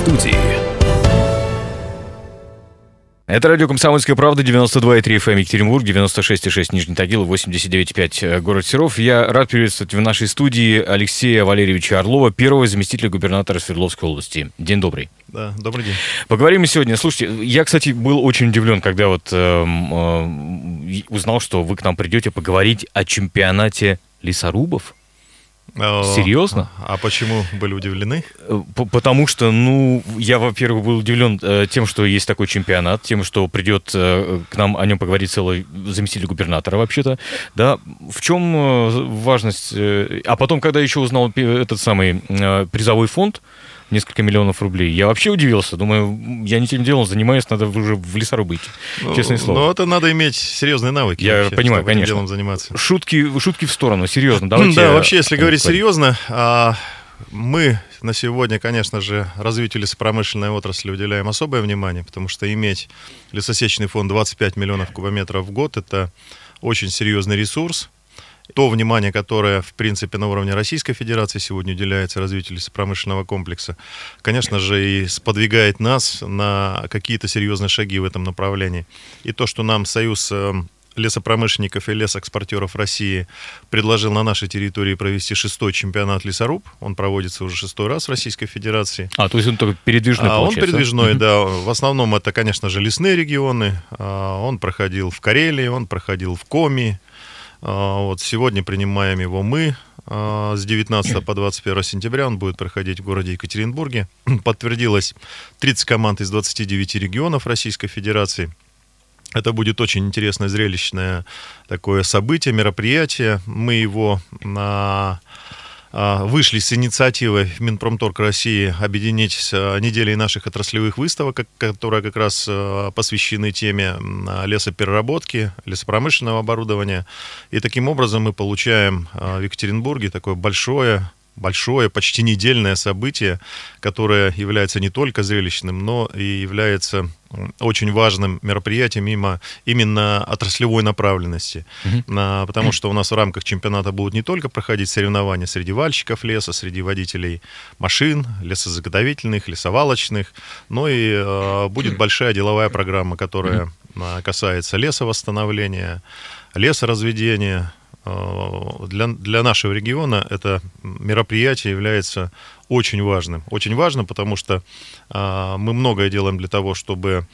студии. Это радио «Комсомольская правда», 92,3 FM Екатеринбург, 96,6 Нижний Тагил, 89,5 город Серов. Я рад приветствовать в нашей студии Алексея Валерьевича Орлова, первого заместителя губернатора Свердловской области. День добрый. Да, добрый день. Поговорим мы сегодня. Слушайте, я, кстати, был очень удивлен, когда вот э, э, узнал, что вы к нам придете поговорить о чемпионате лесорубов. Серьезно? А почему были удивлены? Э, потому что, ну, я, во-первых, был удивлен э, тем, что есть такой чемпионат, тем, что придет э, к нам о нем поговорить целый заместитель губернатора, вообще-то. Да, в чем важность? А потом, когда еще узнал этот самый призовой фонд, несколько миллионов рублей. Я вообще удивился. Думаю, я не тем делом занимаюсь, надо уже в лесорубы идти. Ну, Честное слово. Но это надо иметь серьезные навыки. Я вообще, понимаю, конечно. делом заниматься. Шутки, шутки в сторону, серьезно. Давайте да, вообще, если говорить серьезно, а, мы на сегодня, конечно же, развитию лесопромышленной отрасли уделяем особое внимание, потому что иметь лесосечный фонд 25 миллионов кубометров в год – это очень серьезный ресурс, то внимание, которое, в принципе, на уровне Российской Федерации сегодня уделяется развитию лесопромышленного комплекса, конечно же, и сподвигает нас на какие-то серьезные шаги в этом направлении. И то, что нам Союз э, лесопромышленников и лесоэкспортеров России предложил на нашей территории провести шестой чемпионат лесоруб. Он проводится уже шестой раз в Российской Федерации. А, то есть он только передвижной, а, Он передвижной, да. В основном это, конечно же, лесные регионы. А, он проходил в Карелии, он проходил в Коми, вот сегодня принимаем его мы. А, с 19 по 21 сентября он будет проходить в городе Екатеринбурге. Подтвердилось 30 команд из 29 регионов Российской Федерации. Это будет очень интересное, зрелищное такое событие, мероприятие. Мы его на а, вышли с инициативой Минпромторг России объединить а, неделей наших отраслевых выставок, которые как раз а, посвящены теме лесопереработки, лесопромышленного оборудования. И таким образом мы получаем в Екатеринбурге такое большое большое, почти недельное событие, которое является не только зрелищным, но и является очень важным мероприятием мимо именно отраслевой направленности. Uh-huh. потому что у нас в рамках чемпионата будут не только проходить соревнования среди вальщиков леса, среди водителей машин, лесозаготовительных, лесовалочных, но и э, будет большая деловая программа, которая uh-huh. касается лесовосстановления, лесоразведения, для, для нашего региона это мероприятие является очень важным. Очень важным, потому что э, мы многое делаем для того, чтобы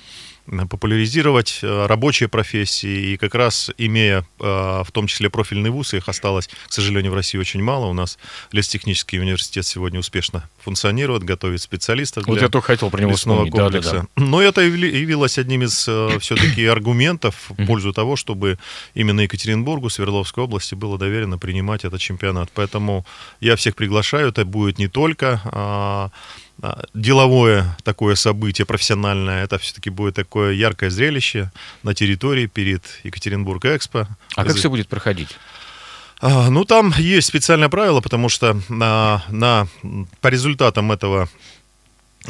популяризировать э, рабочие профессии. И как раз имея э, в том числе профильный вуз, их осталось, к сожалению, в России очень мало. У нас лестехнический университет сегодня успешно функционирует, готовит специалистов для Вот я только хотел про него вспомнить. комплекса. Да, да, да. Но это явилось одним из э, все-таки аргументов в пользу того, чтобы именно Екатеринбургу, Свердловской области было доверено принимать этот чемпионат. Поэтому я всех приглашаю. Это будет не только а, деловое такое событие, профессиональное, это все-таки будет такое яркое зрелище на территории перед Екатеринбург-Экспо. А как все будет проходить? А, ну, там есть специальное правило, потому что на, на, по результатам этого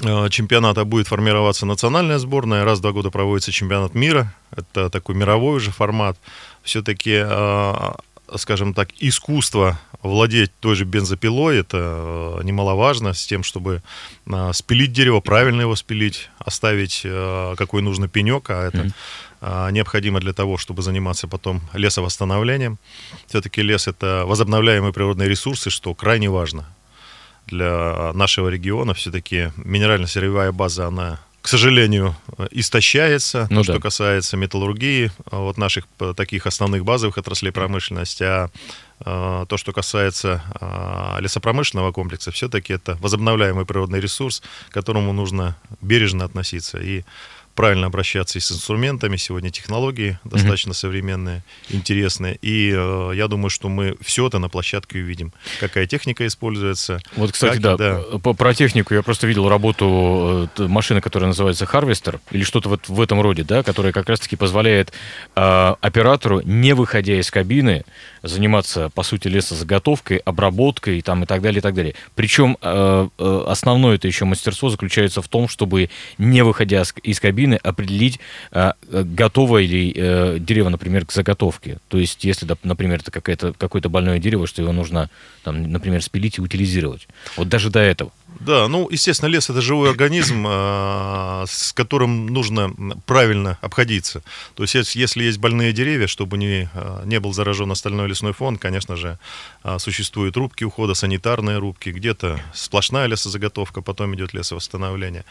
а, чемпионата будет формироваться национальная сборная. Раз в два года проводится чемпионат мира. Это такой мировой уже формат. Все-таки скажем так, искусство владеть той же бензопилой, это э, немаловажно, с тем, чтобы э, спилить дерево, правильно его спилить, оставить э, какой нужно пенек, а это mm-hmm. необходимо для того, чтобы заниматься потом лесовосстановлением. Все-таки лес — это возобновляемые природные ресурсы, что крайне важно для нашего региона. Все-таки минерально-сырьевая база, она к сожалению, истощается, ну, то, да. что касается металлургии, а вот наших э, таких основных базовых отраслей промышленности, а, то, что касается лесопромышленного комплекса, все-таки это возобновляемый природный ресурс, к которому нужно бережно относиться. И правильно обращаться и с инструментами. Сегодня технологии достаточно mm-hmm. современные, интересные. И э, я думаю, что мы все это на площадке увидим. Какая техника используется. Вот, кстати, как, да, да. По, про технику я просто видел работу э, машины, которая называется Harvester, или что-то вот в этом роде, да, которая как раз-таки позволяет э, оператору, не выходя из кабины, заниматься, по сути, лесозаготовкой, обработкой там, и так далее, и так далее. Причем э, э, основное это еще мастерство заключается в том, чтобы, не выходя из кабины, дисциплины определить, а, готово ли э, дерево, например, к заготовке. То есть, если, например, это какое-то больное дерево, что его нужно, там, например, спилить и утилизировать. Вот даже до этого. Да, ну, естественно, лес это живой организм, а, с которым нужно правильно обходиться. То есть, если есть больные деревья, чтобы не, а, не был заражен остальной лесной фонд, конечно же, существуют рубки ухода, санитарные рубки, где-то сплошная лесозаготовка, потом идет лесовосстановление.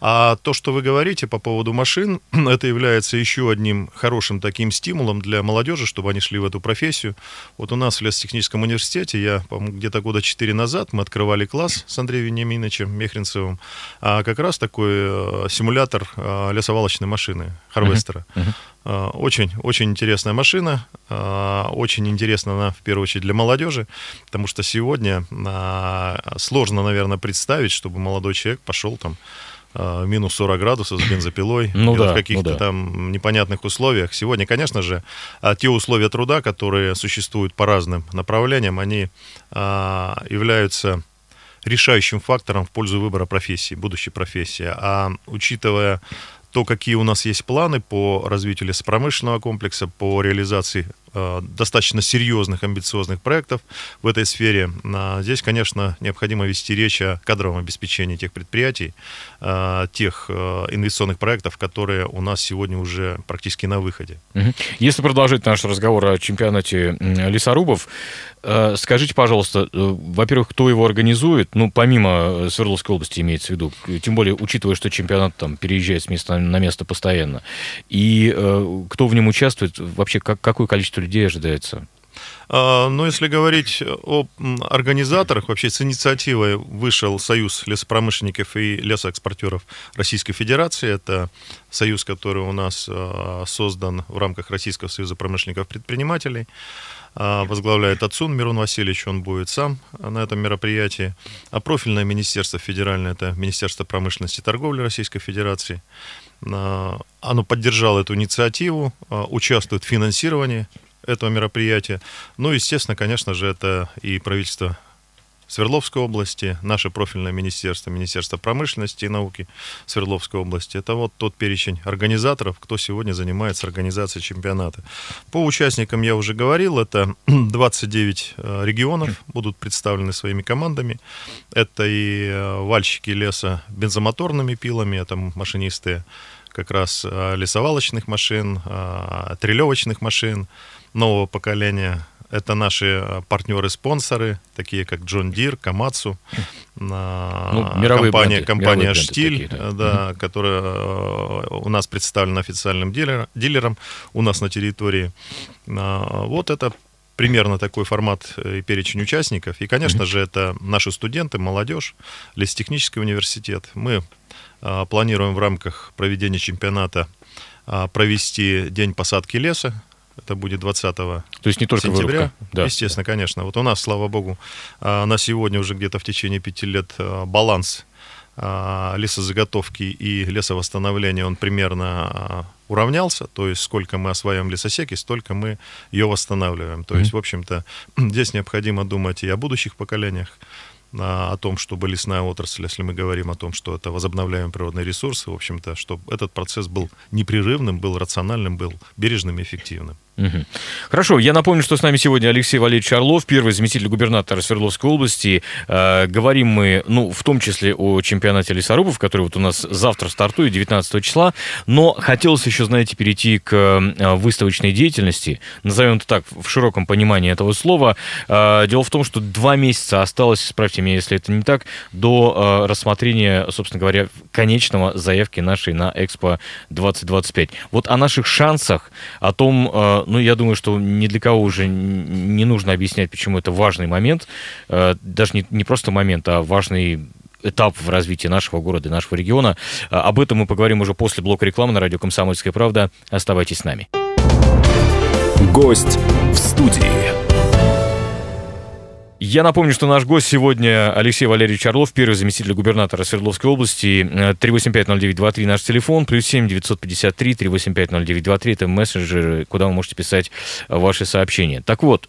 А то, что вы говорите по поводу машин, это является еще одним хорошим таким стимулом для молодежи, чтобы они шли в эту профессию. Вот у нас в лесотехническом университете, я, по-моему, где-то года 4 назад мы открывали класс с Андреем Вениаминовичем Мехренцевым, а как раз такой э, симулятор э, лесовалочной машины, харвестера. Uh-huh. Uh-huh. Очень, очень интересная машина, очень интересна она, в первую очередь, для молодежи, потому что сегодня сложно, наверное, представить, чтобы молодой человек пошел там минус 40 градусов с бензопилой, ну, да, в каких-то ну, да. там непонятных условиях. Сегодня, конечно же, те условия труда, которые существуют по разным направлениям, они являются решающим фактором в пользу выбора профессии, будущей профессии. А учитывая то, какие у нас есть планы по развитию лесопромышленного комплекса, по реализации достаточно серьезных, амбициозных проектов в этой сфере. А здесь, конечно, необходимо вести речь о кадровом обеспечении тех предприятий, э, тех э, инвестиционных проектов, которые у нас сегодня уже практически на выходе. Если продолжить наш разговор о чемпионате лесорубов, Э, скажите, пожалуйста, э, во-первых, кто его организует? Ну, помимо э, Свердловской области имеется в виду, тем более учитывая, что чемпионат там переезжает с места на место постоянно. И кто в нем участвует? Вообще, как, какое количество людей ожидается? А, Но ну, если говорить о организаторах, вообще с инициативой вышел Союз лесопромышленников и лесоэкспортеров Российской Федерации. Это союз, который у нас создан в рамках Российского союза промышленников-предпринимателей. А, возглавляет Отцун Мирон Васильевич, он будет сам на этом мероприятии. А профильное министерство федеральное, это Министерство промышленности и торговли Российской Федерации, а, оно поддержало эту инициативу, а, участвует в финансировании этого мероприятия. Ну, естественно, конечно же, это и правительство Свердловской области, наше профильное министерство, Министерство промышленности и науки Свердловской области. Это вот тот перечень организаторов, кто сегодня занимается организацией чемпионата. По участникам я уже говорил, это 29 э, регионов будут представлены своими командами. Это и э, вальщики леса бензомоторными пилами, это машинисты как раз э, лесовалочных машин, трелевочных машин нового поколения, это наши э, партнеры-спонсоры, такие как John Deere, Komatsu, ну, мировые компания, бренды, компания Stihl, такие, да. Да, угу. которая э, у нас представлена официальным дилер, дилером у нас на территории. Вот это примерно такой формат и перечень участников. И, конечно м же, это наши студенты, молодежь, лесотехнический университет. Мы планируем в рамках проведения чемпионата а, провести день посадки леса это будет 20 То есть не только сентября. Да. Естественно, конечно. Вот у нас, слава богу, а, на сегодня уже где-то в течение пяти лет баланс лесозаготовки и лесовосстановления, он примерно уравнялся, то есть сколько мы осваиваем лесосеки, столько мы ее восстанавливаем. То mm-hmm. есть, в общем-то, здесь необходимо думать и о будущих поколениях, о том, чтобы лесная отрасль, если мы говорим о том, что это возобновляемые природные ресурсы, в общем-то, чтобы этот процесс был непрерывным, был рациональным, был бережным и эффективным. Угу. Хорошо, я напомню, что с нами сегодня Алексей Валерьевич Орлов, первый заместитель губернатора Свердловской области. Э, говорим мы, ну, в том числе о чемпионате лесорубов, который вот у нас завтра стартует, 19 числа. Но хотелось еще, знаете, перейти к э, выставочной деятельности, назовем это так, в широком понимании этого слова. Э, дело в том, что два месяца осталось, справьте меня, если это не так, до э, рассмотрения, собственно говоря, конечного заявки нашей на Экспо 2025. Вот о наших шансах, о том, э, ну, я думаю, что ни для кого уже не нужно объяснять, почему это важный момент. Э, даже не, не просто момент, а важный этап в развитии нашего города и нашего региона. Э, об этом мы поговорим уже после блока рекламы на радио «Комсомольская правда». Оставайтесь с нами. Гость в студии. Я напомню, что наш гость сегодня Алексей Валерьевич Орлов, первый заместитель губернатора Свердловской области. 3850923 наш телефон, плюс 7 953 3850923 это мессенджеры, куда вы можете писать ваши сообщения. Так вот,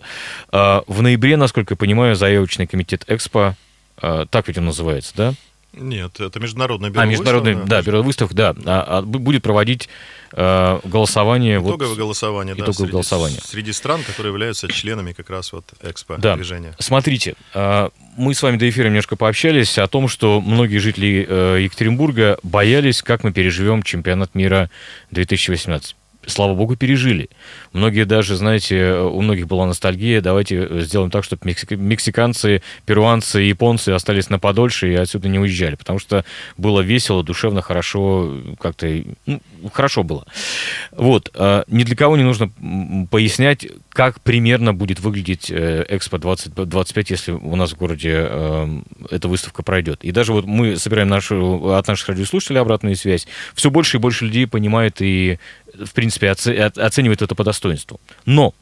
э, в ноябре, насколько я понимаю, заявочный комитет Экспо, э, так ведь он называется, да? Нет, это международная бюро А, международная, да, бюро выставок, да, а, а, будет проводить э, голосование. Итоговое вот, голосование, да, итоговое среди, голосование. среди стран, которые являются членами как раз вот экспо Да. движения. Смотрите, э, мы с вами до эфира немножко пообщались о том, что многие жители э, Екатеринбурга боялись, как мы переживем чемпионат мира 2018. Слава богу, пережили. Многие даже, знаете, у многих была ностальгия, давайте сделаем так, чтобы мексик- мексиканцы, перуанцы, японцы остались на подольше и отсюда не уезжали, потому что было весело, душевно, хорошо, как-то, ну, хорошо было. Вот, э, ни для кого не нужно пояснять, как примерно будет выглядеть э, Экспо 2025, если у нас в городе э, эта выставка пройдет. И даже вот мы собираем нашу, от наших радиослушателей обратную связь, все больше и больше людей понимает и, в принципе, оценивает это по достоинству. Но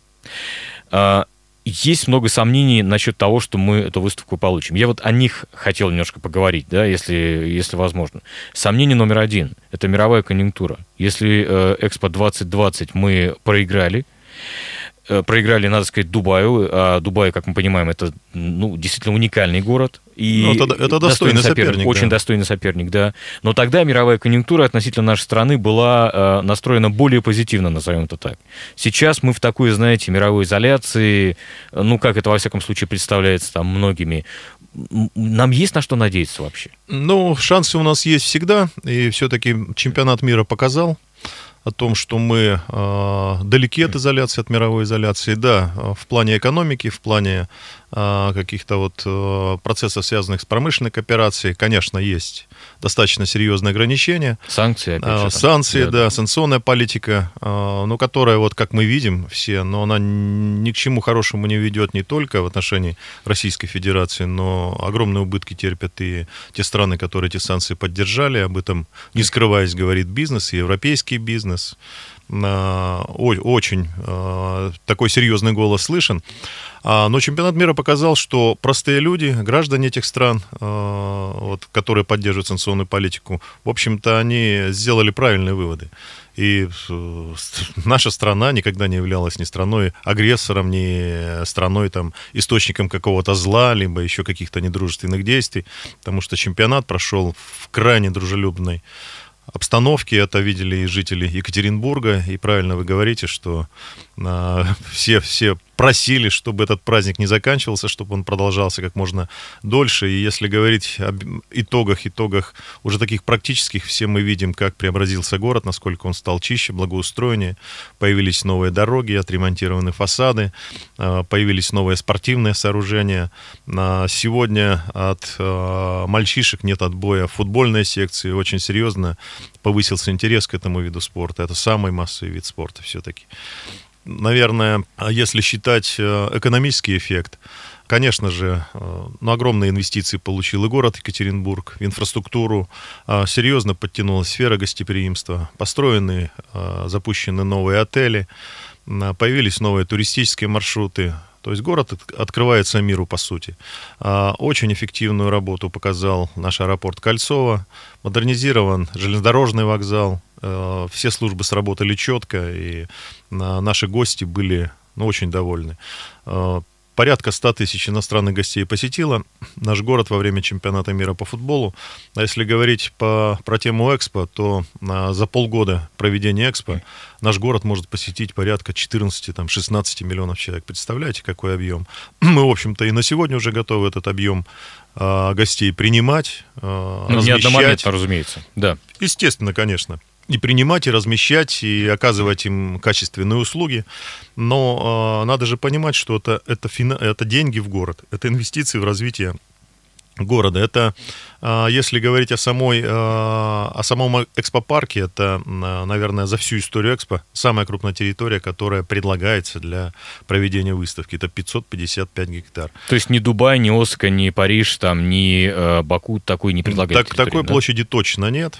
э, есть много сомнений насчет того, что мы эту выставку получим. Я вот о них хотел немножко поговорить, да, если, если возможно. Сомнение номер один – это мировая конъюнктура. Если э, Экспо 2020 мы проиграли, э, проиграли, надо сказать, Дубаю, а Дубай, как мы понимаем, это ну, действительно уникальный город. И Ну, это- это достойный соперник, Очень да. достойный соперник, да. Но тогда мировая конъюнктура относительно нашей страны была э, настроена более позитивно, назовем это так. Сейчас мы в такой, знаете, мировой изоляции, ну, как это во всяком случае представляется там многими. Нам есть на что надеяться вообще? Ну, шансы у нас есть всегда, и все-таки чемпионат мира показал о том, что мы э, далеки от изоляции, от мировой изоляции. Да, э, в плане экономики, в плане каких-то вот э, процессов, связанных с промышленной кооперацией, конечно, есть достаточно серьезные ограничения. Санкции, опять А, же. Санкции, да, санкционная политика, а, ну, которая, вот как мы видим все, но она ни к чему хорошему не ведет не только в отношении Российской Федерации, но огромные убытки терпят и те страны, которые эти санкции поддержали. Об этом, не скрываясь, говорит бизнес, и европейский бизнес. О- Очень а, такой серьезный голос слышен. А, Но чемпионат мира показал, что простые люди, граждане этих стран, а, вот, которые поддерживают санкционную политику, в общем-то, они сделали правильные выводы. И э, наша страна никогда не являлась ни страной агрессором, ни страной там, источником какого-то зла, либо еще каких-то недружественных действий, потому что чемпионат прошел в крайне дружелюбной обстановке. Это видели и жители Екатеринбурга. И правильно вы говорите, что все, все просили, чтобы этот праздник не заканчивался, чтобы он продолжался как можно дольше. И если говорить об итогах, итогах уже таких практических, все мы видим, как преобразился город, насколько он стал чище, благоустроеннее. Появились новые дороги, отремонтированы фасады, а, появились новые спортивные сооружения. Сегодня от а, мальчишек нет отбоя в футбольной секции. Очень серьезно повысился интерес к этому виду спорта. Это самый массовый вид спорта все-таки. Наверное, если считать э, экономический эффект, конечно же, э, ну, огромные инвестиции получил и город Екатеринбург в инфраструктуру. А, Серьезно подтянулась сфера гостеприимства. Построены, э, запущены новые отели, появились новые туристические маршруты. То есть город от- открывается миру, по сути. А, Очень эффективную работу показал наш аэропорт Кольцово. Модернизирован железнодорожный вокзал. Э, Все службы сработали четко, и а, наши гости были ну, очень довольны. Порядка 100 тысяч иностранных гостей посетило наш город во время чемпионата мира по футболу. А если говорить по, про тему Экспо, то а, за полгода проведения Экспо наш город может посетить порядка 14-16 миллионов человек. Представляете, какой объем? Мы, в общем-то, и на сегодня уже готовы этот объем а, гостей принимать, а, Ну, не размещать. одномоментно, разумеется. Да. Естественно, конечно. И принимать, и размещать, и оказывать им качественные услуги. Но э, надо же понимать, что это, это, фина, это деньги в город, это инвестиции в развитие города. Это, э, если говорить о, самой, э, о самом экспопарке, это, э, наверное, за всю историю экспо самая крупная территория, которая предлагается для проведения выставки. Это 555 гектар. То есть ни Дубай, ни Оска, ни Париж, там, ни э, Баку такой не предлагает. Так, такой площади точно нет.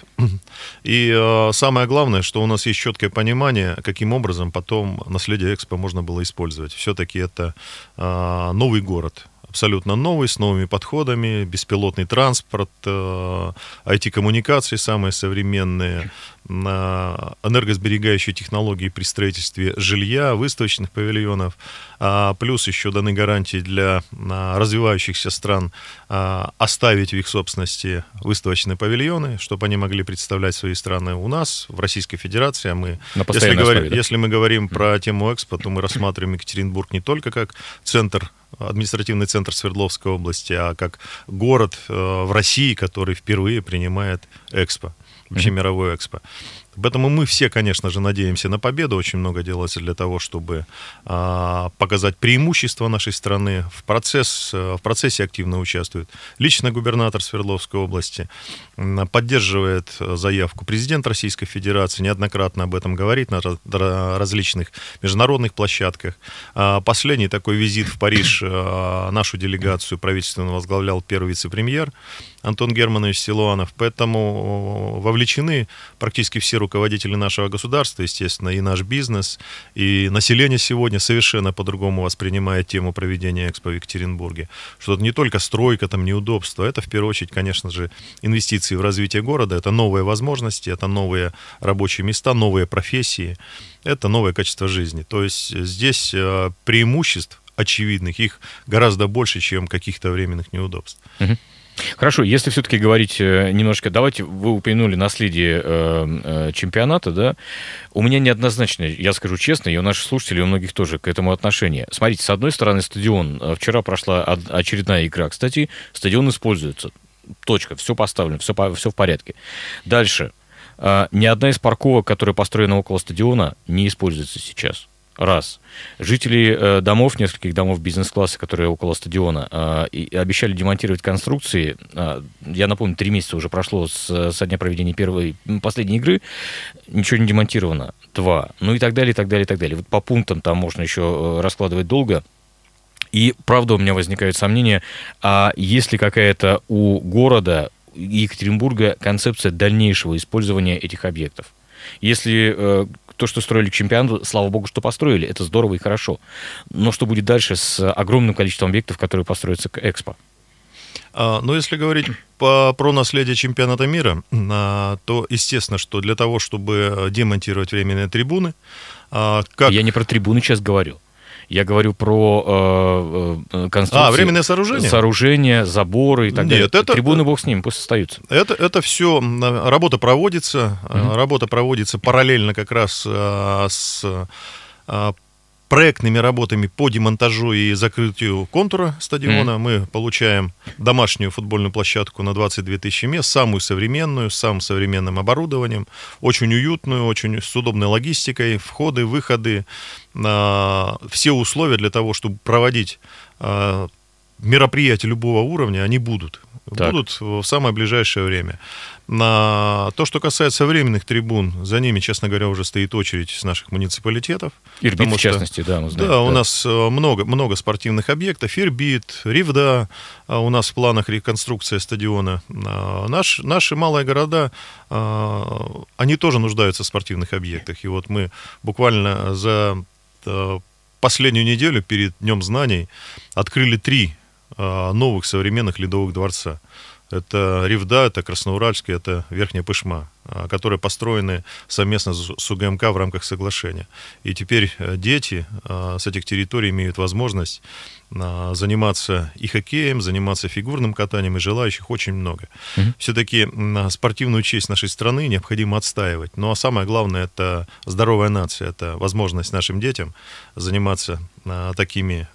И самое главное, что у нас есть четкое понимание, каким образом потом наследие Экспо можно было использовать. Все-таки это новый город, абсолютно новый, с новыми подходами, беспилотный транспорт, IT-коммуникации самые современные, энергосберегающие технологии при строительстве жилья, выставочных павильонов, а, плюс еще даны гарантии для а, развивающихся стран а, оставить в их собственности выставочные павильоны, чтобы они могли представлять свои страны у нас, в Российской Федерации. А мы, если, говорим, да? если мы говорим про тему экспо, то мы рассматриваем Екатеринбург не только как центр административный центр Свердловской области, а как город э, в России, который впервые принимает экспо вообще мировой экспо. Поэтому мы все, конечно же, надеемся на победу. Очень много делается для того, чтобы а, показать преимущество нашей страны. В, процесс, э, в процессе активно участвует лично губернатор Свердловской области, поддерживает заявку президент Российской Федерации, неоднократно об этом говорит на различных международных площадках. А, последний такой визит в Париж а, нашу делегацию правительственно возглавлял первый вице-премьер Антон Германович Силуанов. Поэтому вовлечены практически все руководители нашего государства, естественно, и наш бизнес, и население сегодня совершенно по-другому воспринимает тему проведения экспо в Екатеринбурге. Что это не только стройка, там, неудобства, это в первую очередь, конечно же, инвестиции в развитие города, это новые возможности, это новые рабочие места, новые профессии, это новое качество жизни. То есть здесь э, преимуществ очевидных, их гораздо больше, чем каких-то временных неудобств. Uh-huh. Хорошо, если все-таки говорить э, немножко, давайте, вы упомянули наследие э, э, чемпионата, да, у меня неоднозначно, я скажу честно, и у наших слушателей, у многих тоже к этому отношение. Смотрите, с одной стороны, стадион, э, вчера прошла очередная игра, кстати, стадион используется, точка, все поставлено, все, все в порядке. Дальше, э, ни одна из парковок, которая построена около стадиона, не используется сейчас. Раз. Жители э, домов, нескольких домов бизнес-класса, которые около стадиона, э, обещали демонтировать конструкции. Э, я напомню, три месяца уже прошло с, со дня проведения первой, последней игры. Ничего не демонтировано. Два. Ну и так далее, и так далее, и так далее. Вот по пунктам там можно еще раскладывать долго. И правда у меня возникают сомнения, а есть ли какая-то у города Екатеринбурга концепция дальнейшего использования этих объектов? Если то, что строили к чемпионату, слава богу, что построили, это здорово и хорошо. Но что будет дальше с огромным количеством объектов, которые построятся к Экспо? А, ну, если говорить по, про наследие чемпионата мира, а, то естественно, что для того, чтобы демонтировать временные трибуны, а, как... Я не про трибуны сейчас говорю. Я говорю про э, э конструкции. А, временное сооружение? Сооружения, заборы и так Нет, далее. Это, Трибуны, бог с ним, пусть остаются. Это, это все, работа проводится, угу. работа проводится параллельно как раз э, с проектными работами по демонтажу и закрытию контура стадиона. Mm. Мы получаем домашнюю футбольную площадку на 22 тысячи мест, самую современную, с самым современным оборудованием, очень уютную, очень с удобной логистикой, входы, выходы, э, все условия для того, чтобы проводить э, мероприятия любого уровня, они будут. Так. Будут в самое ближайшее время. На то, что касается временных трибун, за ними, честно говоря, уже стоит очередь с наших муниципалитетов. Ирбит, в частности, да, мы знаем. Да, да, у нас э, много, много спортивных объектов. Ирбит, Ривда, а у нас в планах реконструкция стадиона. А, наш, наши малые города, они тоже нуждаются в спортивных объектах. И вот мы буквально за э, последнюю неделю перед Днем знаний открыли три новых современных ледовых дворца. Это Ривда, это Красноуральский, это Верхняя Пышма, а, которые построены совместно с УГМК в рамках соглашения. И теперь э, дети с этих территорий имеют возможность заниматься и хоккеем, заниматься фигурным катанием, и желающих очень много. Угу. Все-таки спортивную честь нашей страны необходимо отстаивать. Ну а самое главное, это здоровая нация, это возможность нашим детям заниматься такими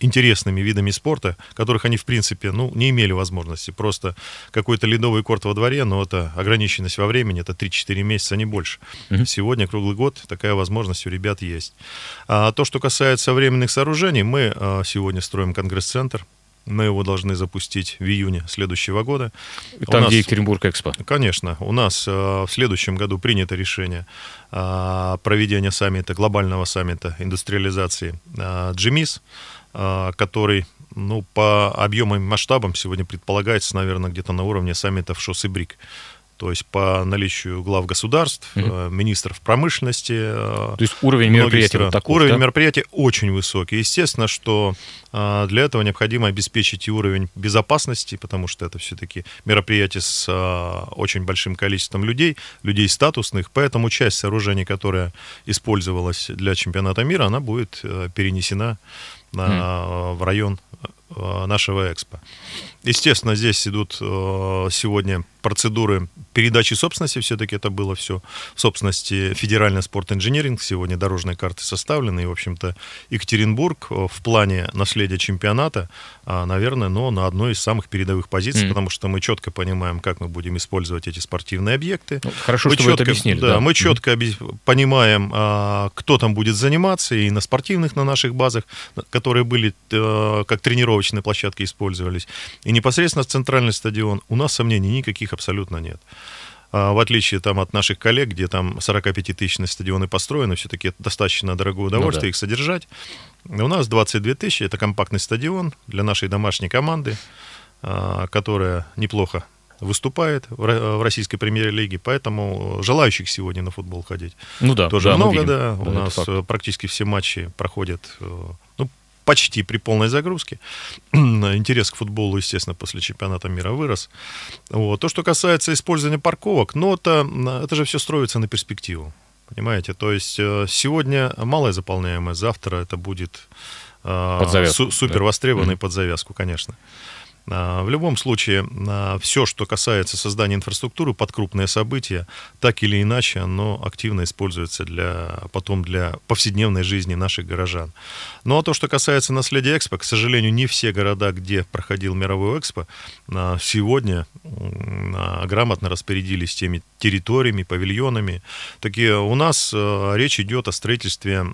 интересными видами спорта, которых они, в принципе, ну, не имели возможности. Просто какой-то ледовый корт во дворе, но это ограниченность во времени, это 3-4 месяца, не больше. Uh-huh. Сегодня, круглый год, такая возможность у ребят есть. А то, что касается временных сооружений, мы а, сегодня строим конгресс-центр, мы его должны запустить в июне следующего года. Там, нас, где Екатеринбург Экспо? Конечно. У нас э, в следующем году принято решение э, проведения саммита, глобального саммита индустриализации э, GMIS. А, который ну, по объемам и масштабам сегодня предполагается, наверное, где-то на уровне саммитов ШОС и БРИК. То есть по наличию глав государств, угу. министров промышленности. То есть уровень мероприятия вот такой, Уровень да? мероприятия очень высокий. Естественно, что для этого необходимо обеспечить и уровень безопасности, потому что это все-таки мероприятие с очень большим количеством людей, людей статусных, поэтому часть сооружений, которая использовалась для чемпионата мира, она будет перенесена mm. в район нашего экспо. Естественно, здесь идут сегодня процедуры передачи собственности, все-таки это было все в собственности Федеральный спорт-инженеринг, сегодня дорожные карты составлены, и, в общем-то, Екатеринбург э, в плане наследия чемпионата, а, наверное, но на одной из самых передовых позиций, mm. потому что мы четко понимаем, как мы будем использовать эти спортивные объекты. Ну, хорошо, мы что четко, вы это объяснили. Да, да. мы четко mm. понимаем, а, кто там будет заниматься, и на спортивных, на наших базах, которые были э, как тренировочные площадки использовались, и непосредственно центральный стадион, у нас сомнений никаких абсолютно нет. А, в отличие там, от наших коллег, где там 45-тысячные стадионы построены, все-таки это достаточно дорогое удовольствие ну, да. их содержать. У нас 22 тысячи, это компактный стадион для нашей домашней команды, а, которая неплохо выступает в российской премьер-лиге, поэтому желающих сегодня на футбол ходить ну да, тоже да, много, да. У нас практически все матчи проходят э, ну, почти при полной загрузке. Интерес к футболу, естественно, после чемпионата мира вырос. Вот. То, что касается использования парковок, ну, это, это же все строится на перспективу. Понимаете? То есть э, сегодня малая заполняемость, завтра это будет э, под завязку, супер востребованный да? под завязку, конечно. А, в любом случае, а, все, что касается создания инфраструктуры под крупные события, так или иначе, оно активно используется для, потом для повседневной жизни наших горожан. Ну а то, что касается наследия Экспо, к сожалению, не все города, где проходил мировой Экспо, а, сегодня грамотно распорядились теми территориями, павильонами. Такие у нас речь идет о строительстве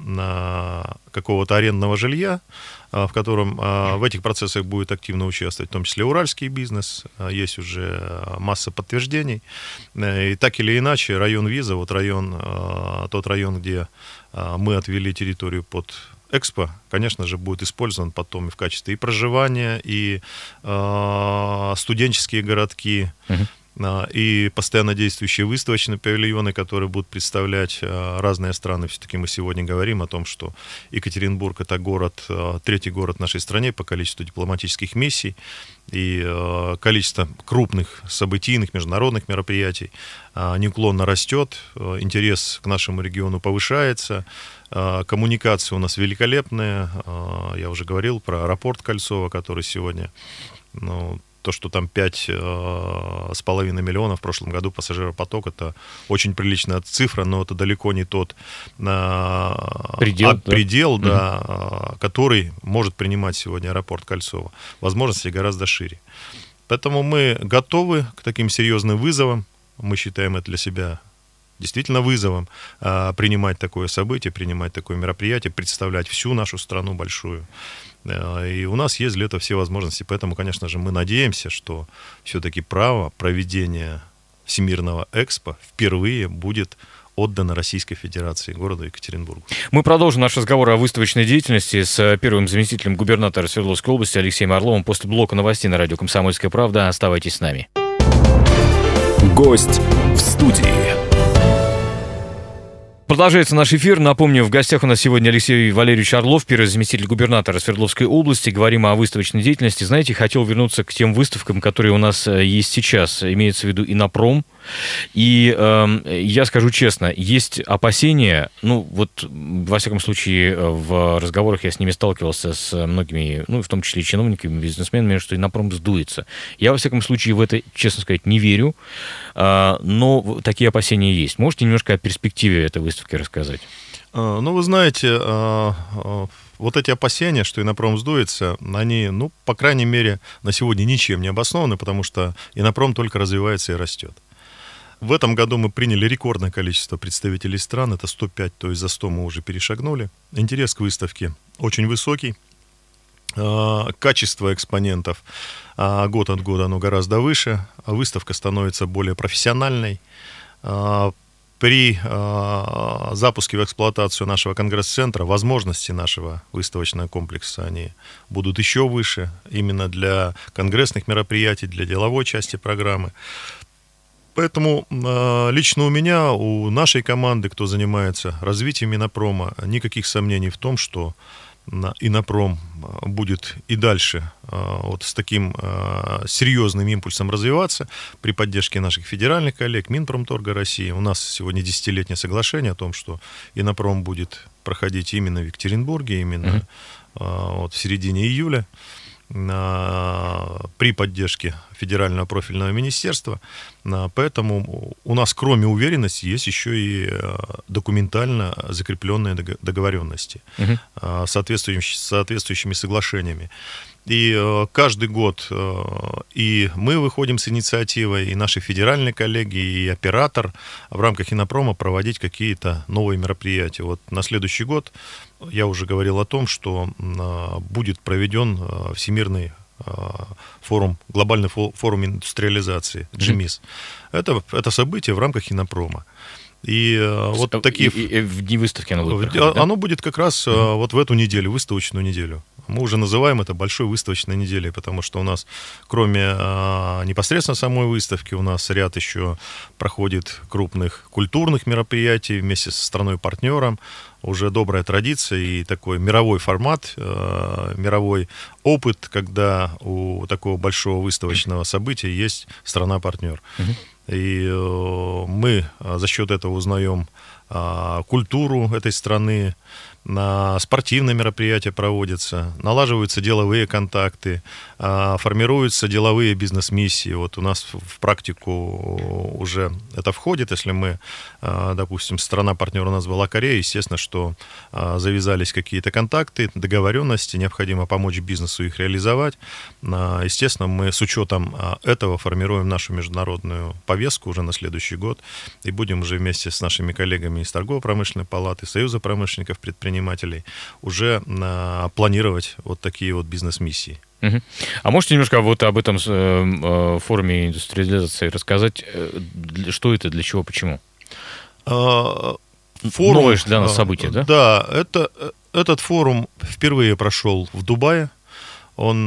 какого-то арендного жилья, в котором а, в этих процессах будет активно участвовать, в том числе уральский бизнес. А, есть уже масса подтверждений. Э, и так или иначе, район Виза, вот район, тот район, где мы отвели территорию под Экспо, конечно же, будет использован потом и в качестве и проживания, и э, студенческие городки. Uh-huh. А, и постоянно действующие выставочные павильоны, которые будут представлять а, разные страны. Все-таки мы сегодня говорим о том, что Екатеринбург это город, а, третий город в нашей стране по количеству дипломатических миссий и количество крупных событийных международных мероприятий неуклонно растет, интерес к нашему региону повышается, коммуникация у нас великолепная. Я уже говорил про аэропорт Кольцово, который сегодня ну, то, что там 5,5 э, миллионов в прошлом году пассажиропоток, это очень приличная цифра, но это далеко не тот э, предел, а, да, предел да, угу. который может принимать сегодня аэропорт Кольцово. Возможности гораздо шире. Поэтому мы готовы к таким серьезным вызовам. Мы считаем это для себя действительно вызовом а, принимать такое событие, принимать такое мероприятие, представлять всю нашу страну большую. Э, и у нас есть для этого все возможности. Поэтому, конечно же, мы надеемся, что все-таки право проведения Всемирного экспо впервые будет отдано Российской Федерации, городу Екатеринбургу. Мы продолжим наш разговор о выставочной деятельности с первым заместителем губернатора Свердловской области Алексеем Орловым после блока новостей на радио «Комсомольская правда». Оставайтесь с нами. Гость в студии. Продолжается наш эфир. Напомню, в гостях у нас сегодня Алексей Валерьевич Орлов, первый заместитель губернатора Свердловской области. Говорим о выставочной деятельности. Знаете, хотел вернуться к тем выставкам, которые у нас э, есть сейчас. Имеется в виду Инопром, и э, я скажу честно, есть опасения, ну вот во всяком случае в разговорах я с ними сталкивался с многими, ну в том числе и чиновниками, бизнесменами, что Инопром сдуется. Я во всяком случае в это, честно сказать, не верю, э, но такие опасения есть. Можете немножко о перспективе этой выставки рассказать? А, ну, вы знаете, а, вот эти опасения, что Инопром сдуется, они, ну, по крайней мере, на сегодня ничем не обоснованы, потому что Инопром только развивается и растет. В этом году мы приняли рекордное количество представителей стран, это 105, то есть за 100 мы уже перешагнули. Интерес к выставке очень высокий, а, качество экспонентов а, год от года оно гораздо выше, выставка становится более профессиональной. А, при запуске в эксплуатацию нашего конгресс-центра возможности нашего выставочного комплекса они будут еще выше именно для конгрессных мероприятий, для деловой части программы. Поэтому лично у меня, у нашей команды, кто занимается развитием Минопрома, никаких сомнений в том, что Инопром будет и дальше вот с таким серьезным импульсом развиваться при поддержке наших федеральных коллег, Минпромторга России. У нас сегодня десятилетнее соглашение о том, что Инопром будет проходить именно в Екатеринбурге, именно mm-hmm. вот в середине июля при поддержке федерального профильного министерства. Поэтому у нас, кроме уверенности, есть еще и э, документально закрепленные договоренности угу. соответствующими, соответствующими соглашениями. И э, каждый год э, и мы выходим с инициативой, и наши федеральные коллеги, и оператор в рамках Инопрома проводить какие-то новые мероприятия. Вот на следующий год я уже говорил о том, что э, будет проведен Всемирный форум, глобальный форум индустриализации, GMIS. Mm-hmm. Это, это событие в рамках Инопрома. И вот такие... И, и, и в дни выставки оно будет проходить, Оно да? будет как раз mm-hmm. вот в эту неделю, выставочную неделю. Мы уже называем это большой выставочной неделей, потому что у нас, кроме а, непосредственно самой выставки, у нас ряд еще проходит крупных культурных мероприятий вместе со страной-партнером. Уже добрая традиция и такой мировой формат, а, мировой опыт, когда у такого большого выставочного события есть страна-партнер. И э, мы за счет этого узнаем а, культуру этой страны, на спортивные мероприятия проводятся, налаживаются деловые контакты, а, формируются деловые бизнес-миссии. Вот у нас в практику уже это входит, если мы, а, допустим, страна-партнер у нас была Корея, естественно, что а, завязались какие-то контакты, договоренности, необходимо помочь бизнесу их реализовать. Естественно, мы с учетом этого формируем нашу международную повестку уже на следующий год и будем уже вместе с нашими коллегами из торгово-промышленной палаты, Союза промышленников, предпринимателей уже планировать вот такие вот бизнес-миссии. Угу. А можете немножко вот об этом э, э, форуме индустриализации рассказать? Э, что это, для чего, почему? А, форум, Новое для нас событие, да? Да, это, этот форум впервые прошел в Дубае. Он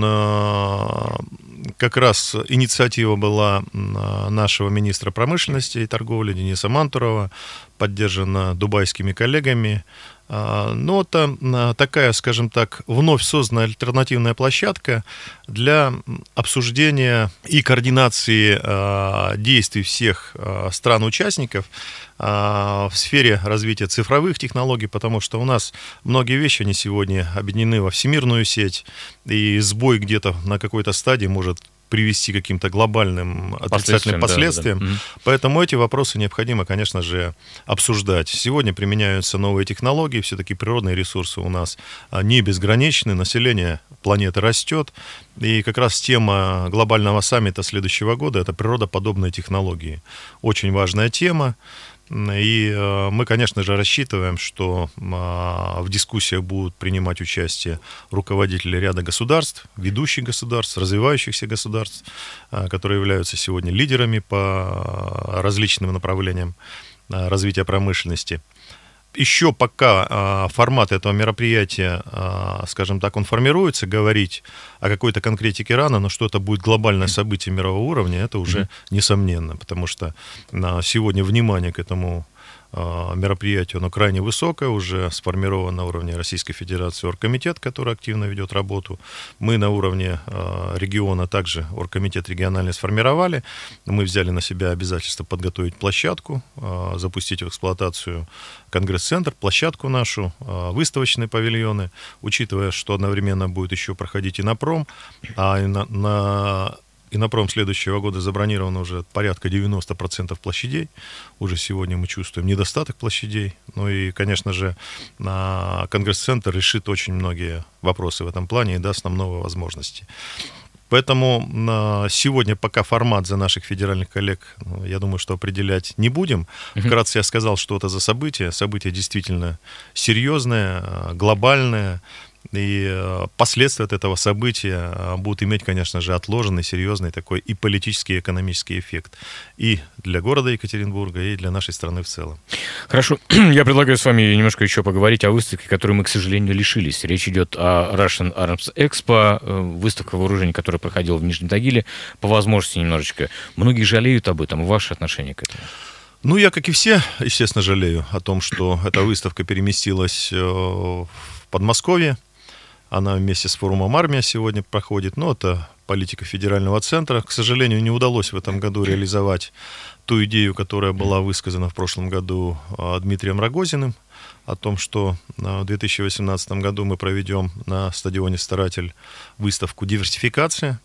как раз инициатива была нашего министра промышленности и торговли Дениса Мантурова, поддержана дубайскими коллегами. А, но это а, такая, скажем так, вновь созданная альтернативная площадка для обсуждения и координации а, действий всех стран-участников в сфере развития цифровых технологий, потому что у нас многие вещи, они сегодня объединены во всемирную сеть, и сбой где-то на какой-то стадии может привести к каким-то глобальным отрицательным последствиям. Да, да. Поэтому эти вопросы необходимо, конечно же, обсуждать. Сегодня применяются новые технологии, все-таки природные ресурсы у нас а, не безграничны, население планеты растет, и как раз тема глобального саммита следующего года – это природоподобные технологии. Очень важная тема. И э, мы, конечно же, рассчитываем, что а, в дискуссиях будут принимать участие руководители ряда государств, ведущих государств, развивающихся государств, а, которые являются сегодня лидерами по различным направлениям а, развития промышленности еще пока э, формат этого мероприятия, э, скажем так, он формируется, говорить о какой-то конкретике рано, но что это будет глобальное событие мирового уровня, это уже несомненно, потому что э, сегодня внимание к этому а, мероприятие, оно крайне высокое, уже сформирован на уровне Российской Федерации оргкомитет, который активно ведет работу. Мы на уровне а, региона также оргкомитет региональный сформировали. Мы взяли на себя обязательство подготовить площадку, а, запустить в эксплуатацию конгресс-центр, площадку нашу, выставочные павильоны, учитывая, что одновременно будет еще проходить и на пром, а на, на и на пром следующего года забронировано уже порядка 90% площадей. Уже сегодня мы чувствуем недостаток площадей. Ну и, конечно же, Конгресс-центр решит очень многие вопросы в этом плане и даст нам новые возможности. Поэтому сегодня пока формат за наших федеральных коллег, ну, я думаю, что определять не будем. Вкратце я сказал, что это за событие. Событие действительно серьезное, глобальное. И э, последствия от этого события э, будут иметь, конечно же, отложенный, серьезный такой и политический, и экономический эффект. И для города Екатеринбурга, и для нашей страны в целом. Хорошо. Я предлагаю с вами немножко еще поговорить о выставке, которой мы, к сожалению, лишились. Речь идет о Russian Arms Expo, э, выставка вооружений, которая проходила в Нижнем Тагиле. По возможности немножечко. Многие жалеют об этом. Ваше отношение к этому? Ну, я, как и все, естественно, жалею о том, что эта выставка переместилась в Подмосковье. Она вместе с форумом «Армия» сегодня проходит. Но это политика федерального центра. К сожалению, не удалось в этом году реализовать ту идею, которая была высказана в прошлом году а, Дмитрием Рогозиным, о том, что а, в 2018 году мы проведем на стадионе «Старатель» выставку «Диверсификация».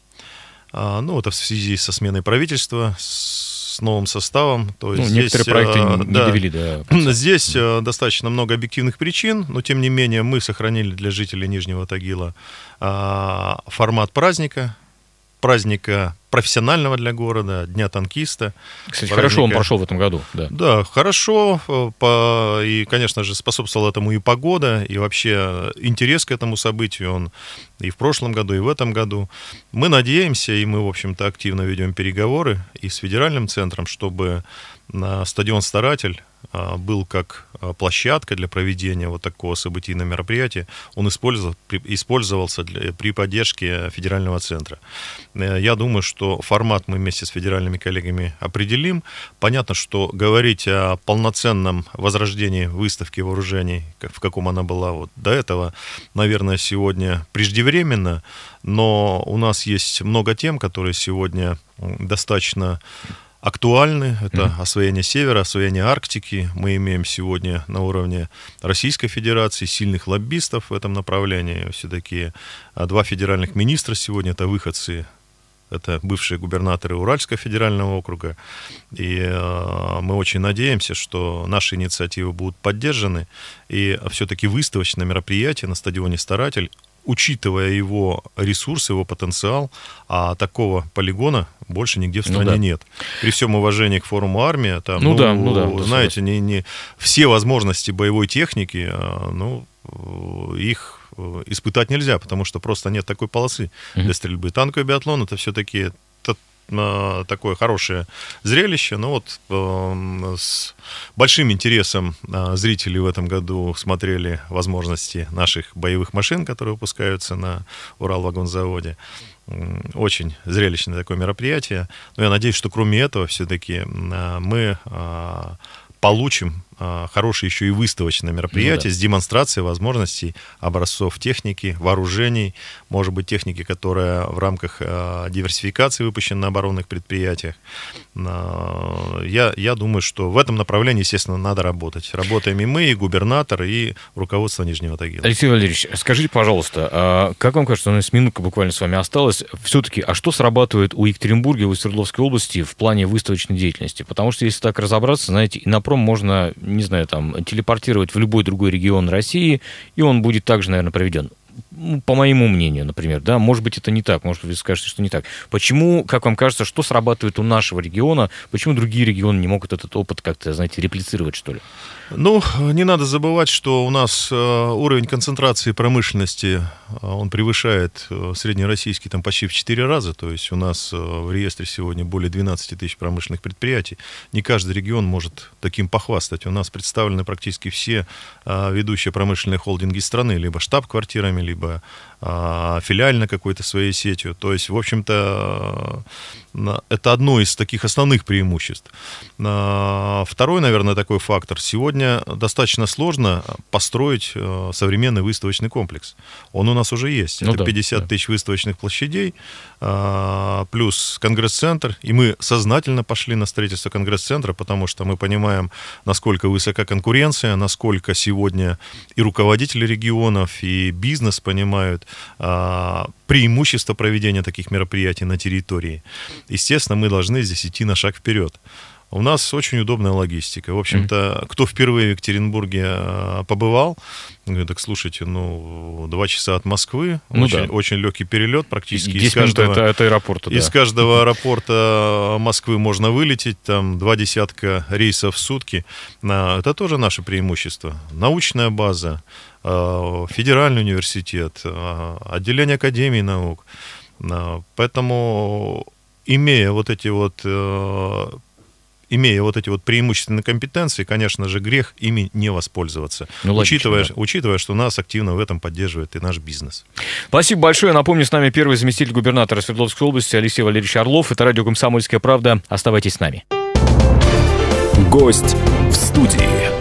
А, ну, это в связи со сменой правительства, с новым составом. То есть ну, здесь, некоторые проекты э, не да, довели до Здесь э, достаточно много объективных причин, но тем не менее мы сохранили для жителей Нижнего Тагила э, формат праздника, праздника профессионального для города, Дня танкиста. Кстати, праздника. хорошо он прошел в этом году. Да, да хорошо. Э, по, и, конечно же, способствовала этому и погода, и вообще интерес к этому событию. Он и в прошлом году, и в этом году. Мы надеемся, и мы, в общем-то, активно ведем переговоры и с федеральным центром, чтобы стадион «Старатель» а, был как а, площадка для проведения вот такого событийного мероприятия, он использовал, использовался для, при поддержке федерального центра. Э, я думаю, что формат мы вместе с федеральными коллегами определим. Понятно, что говорить о полноценном возрождении выставки вооружений, в каком она была вот до этого, наверное, сегодня преждевременно, но у нас есть много тем, которые сегодня достаточно актуальны. Это mm-hmm. освоение Севера, освоение Арктики. Мы имеем сегодня на уровне Российской Федерации сильных лоббистов в этом направлении. Все-таки а, два федеральных министра сегодня это выходцы это бывшие губернаторы Уральского федерального округа. И э, мы очень надеемся, что наши инициативы будут поддержаны. И все-таки выставочное мероприятие на стадионе «Старатель» учитывая его ресурс, его потенциал, а такого полигона больше нигде в ну стране ну, да. нет. При всем уважении к форуму армия, там, ну, ну, да, ну да, знаете, не, не все возможности боевой техники, а, ну, их испытать нельзя, потому что просто нет такой полосы для стрельбы. Танковый биатлон это все-таки Э, такое хорошее зрелище. Но вот э, с большим интересом э, зрители в этом году смотрели возможности наших боевых машин, которые выпускаются на Уралвагонзаводе. Очень зрелищное такое мероприятие. Но я надеюсь, что кроме этого все-таки мы получим а, хорошее еще и выставочное мероприятие ну, да. с демонстрацией возможностей образцов техники, вооружений, может быть, техники, которая в рамках э, диверсификации выпущена на оборонных предприятиях. Э, я, я думаю, что в этом направлении, естественно, надо работать. Работаем и мы, и губернатор, и руководство Нижнего Тагила. Алексей Валерьевич, скажите, пожалуйста, а как вам кажется, у нас минутка буквально с вами осталась, все-таки, а что срабатывает у Екатеринбурга, у Свердловской области в плане выставочной деятельности? Потому что, если так разобраться, знаете, и на пром можно не знаю, там, телепортировать в любой другой регион России, и он будет также, наверное, проведен. По моему мнению, например, да, может быть, это не так, может быть, вы скажете, что не так. Почему, как вам кажется, что срабатывает у нашего региона, почему другие регионы не могут этот опыт как-то, знаете, реплицировать, что ли? Ну, не надо забывать, что у нас э, уровень концентрации промышленности, э, он превышает э, среднероссийский там почти в 4 раза, то есть у нас в реестре сегодня более 12 тысяч промышленных предприятий. Не каждый регион может таким похвастать. У нас представлены практически все ведущие промышленные холдинги страны, либо штаб-квартирами, либо а, филиально какой-то своей сетью. То есть, в общем-то, это одно из таких основных преимуществ. А, второй, наверное, такой фактор. Сегодня достаточно сложно построить э, современный выставочный комплекс. Он у нас уже есть. Ну это да, 50 да. тысяч выставочных площадей, а, плюс конгресс-центр. И мы сознательно пошли на строительство конгресс-центра, потому что мы понимаем, насколько высока конкуренция, насколько сегодня и руководители регионов, и бизнес понимают, а, преимущество проведения таких мероприятий на территории. Естественно, мы должны здесь идти на шаг вперед. У нас очень удобная логистика. В общем-то, кто впервые в Екатеринбурге э, побывал, говорит, так слушайте, ну, два часа от Москвы, ну, очень, да. очень легкий перелет практически. 10 из каждого, это, это аэропорта, Из да. каждого аэропорта Москвы можно вылететь, там, два десятка рейсов в сутки. Это тоже наше преимущество. Научная база, э, федеральный университет, э, отделение Академии наук. Поэтому, имея вот эти вот имея вот эти вот преимущественные компетенции, конечно же, грех ими не воспользоваться, ну, логично, учитывая, да. учитывая, что нас активно в этом поддерживает и наш бизнес. Спасибо большое. Напомню, с нами первый заместитель губернатора Свердловской области Алексей Валерьевич Орлов. Это радио «Комсомольская правда». Оставайтесь с нами. Гость в студии.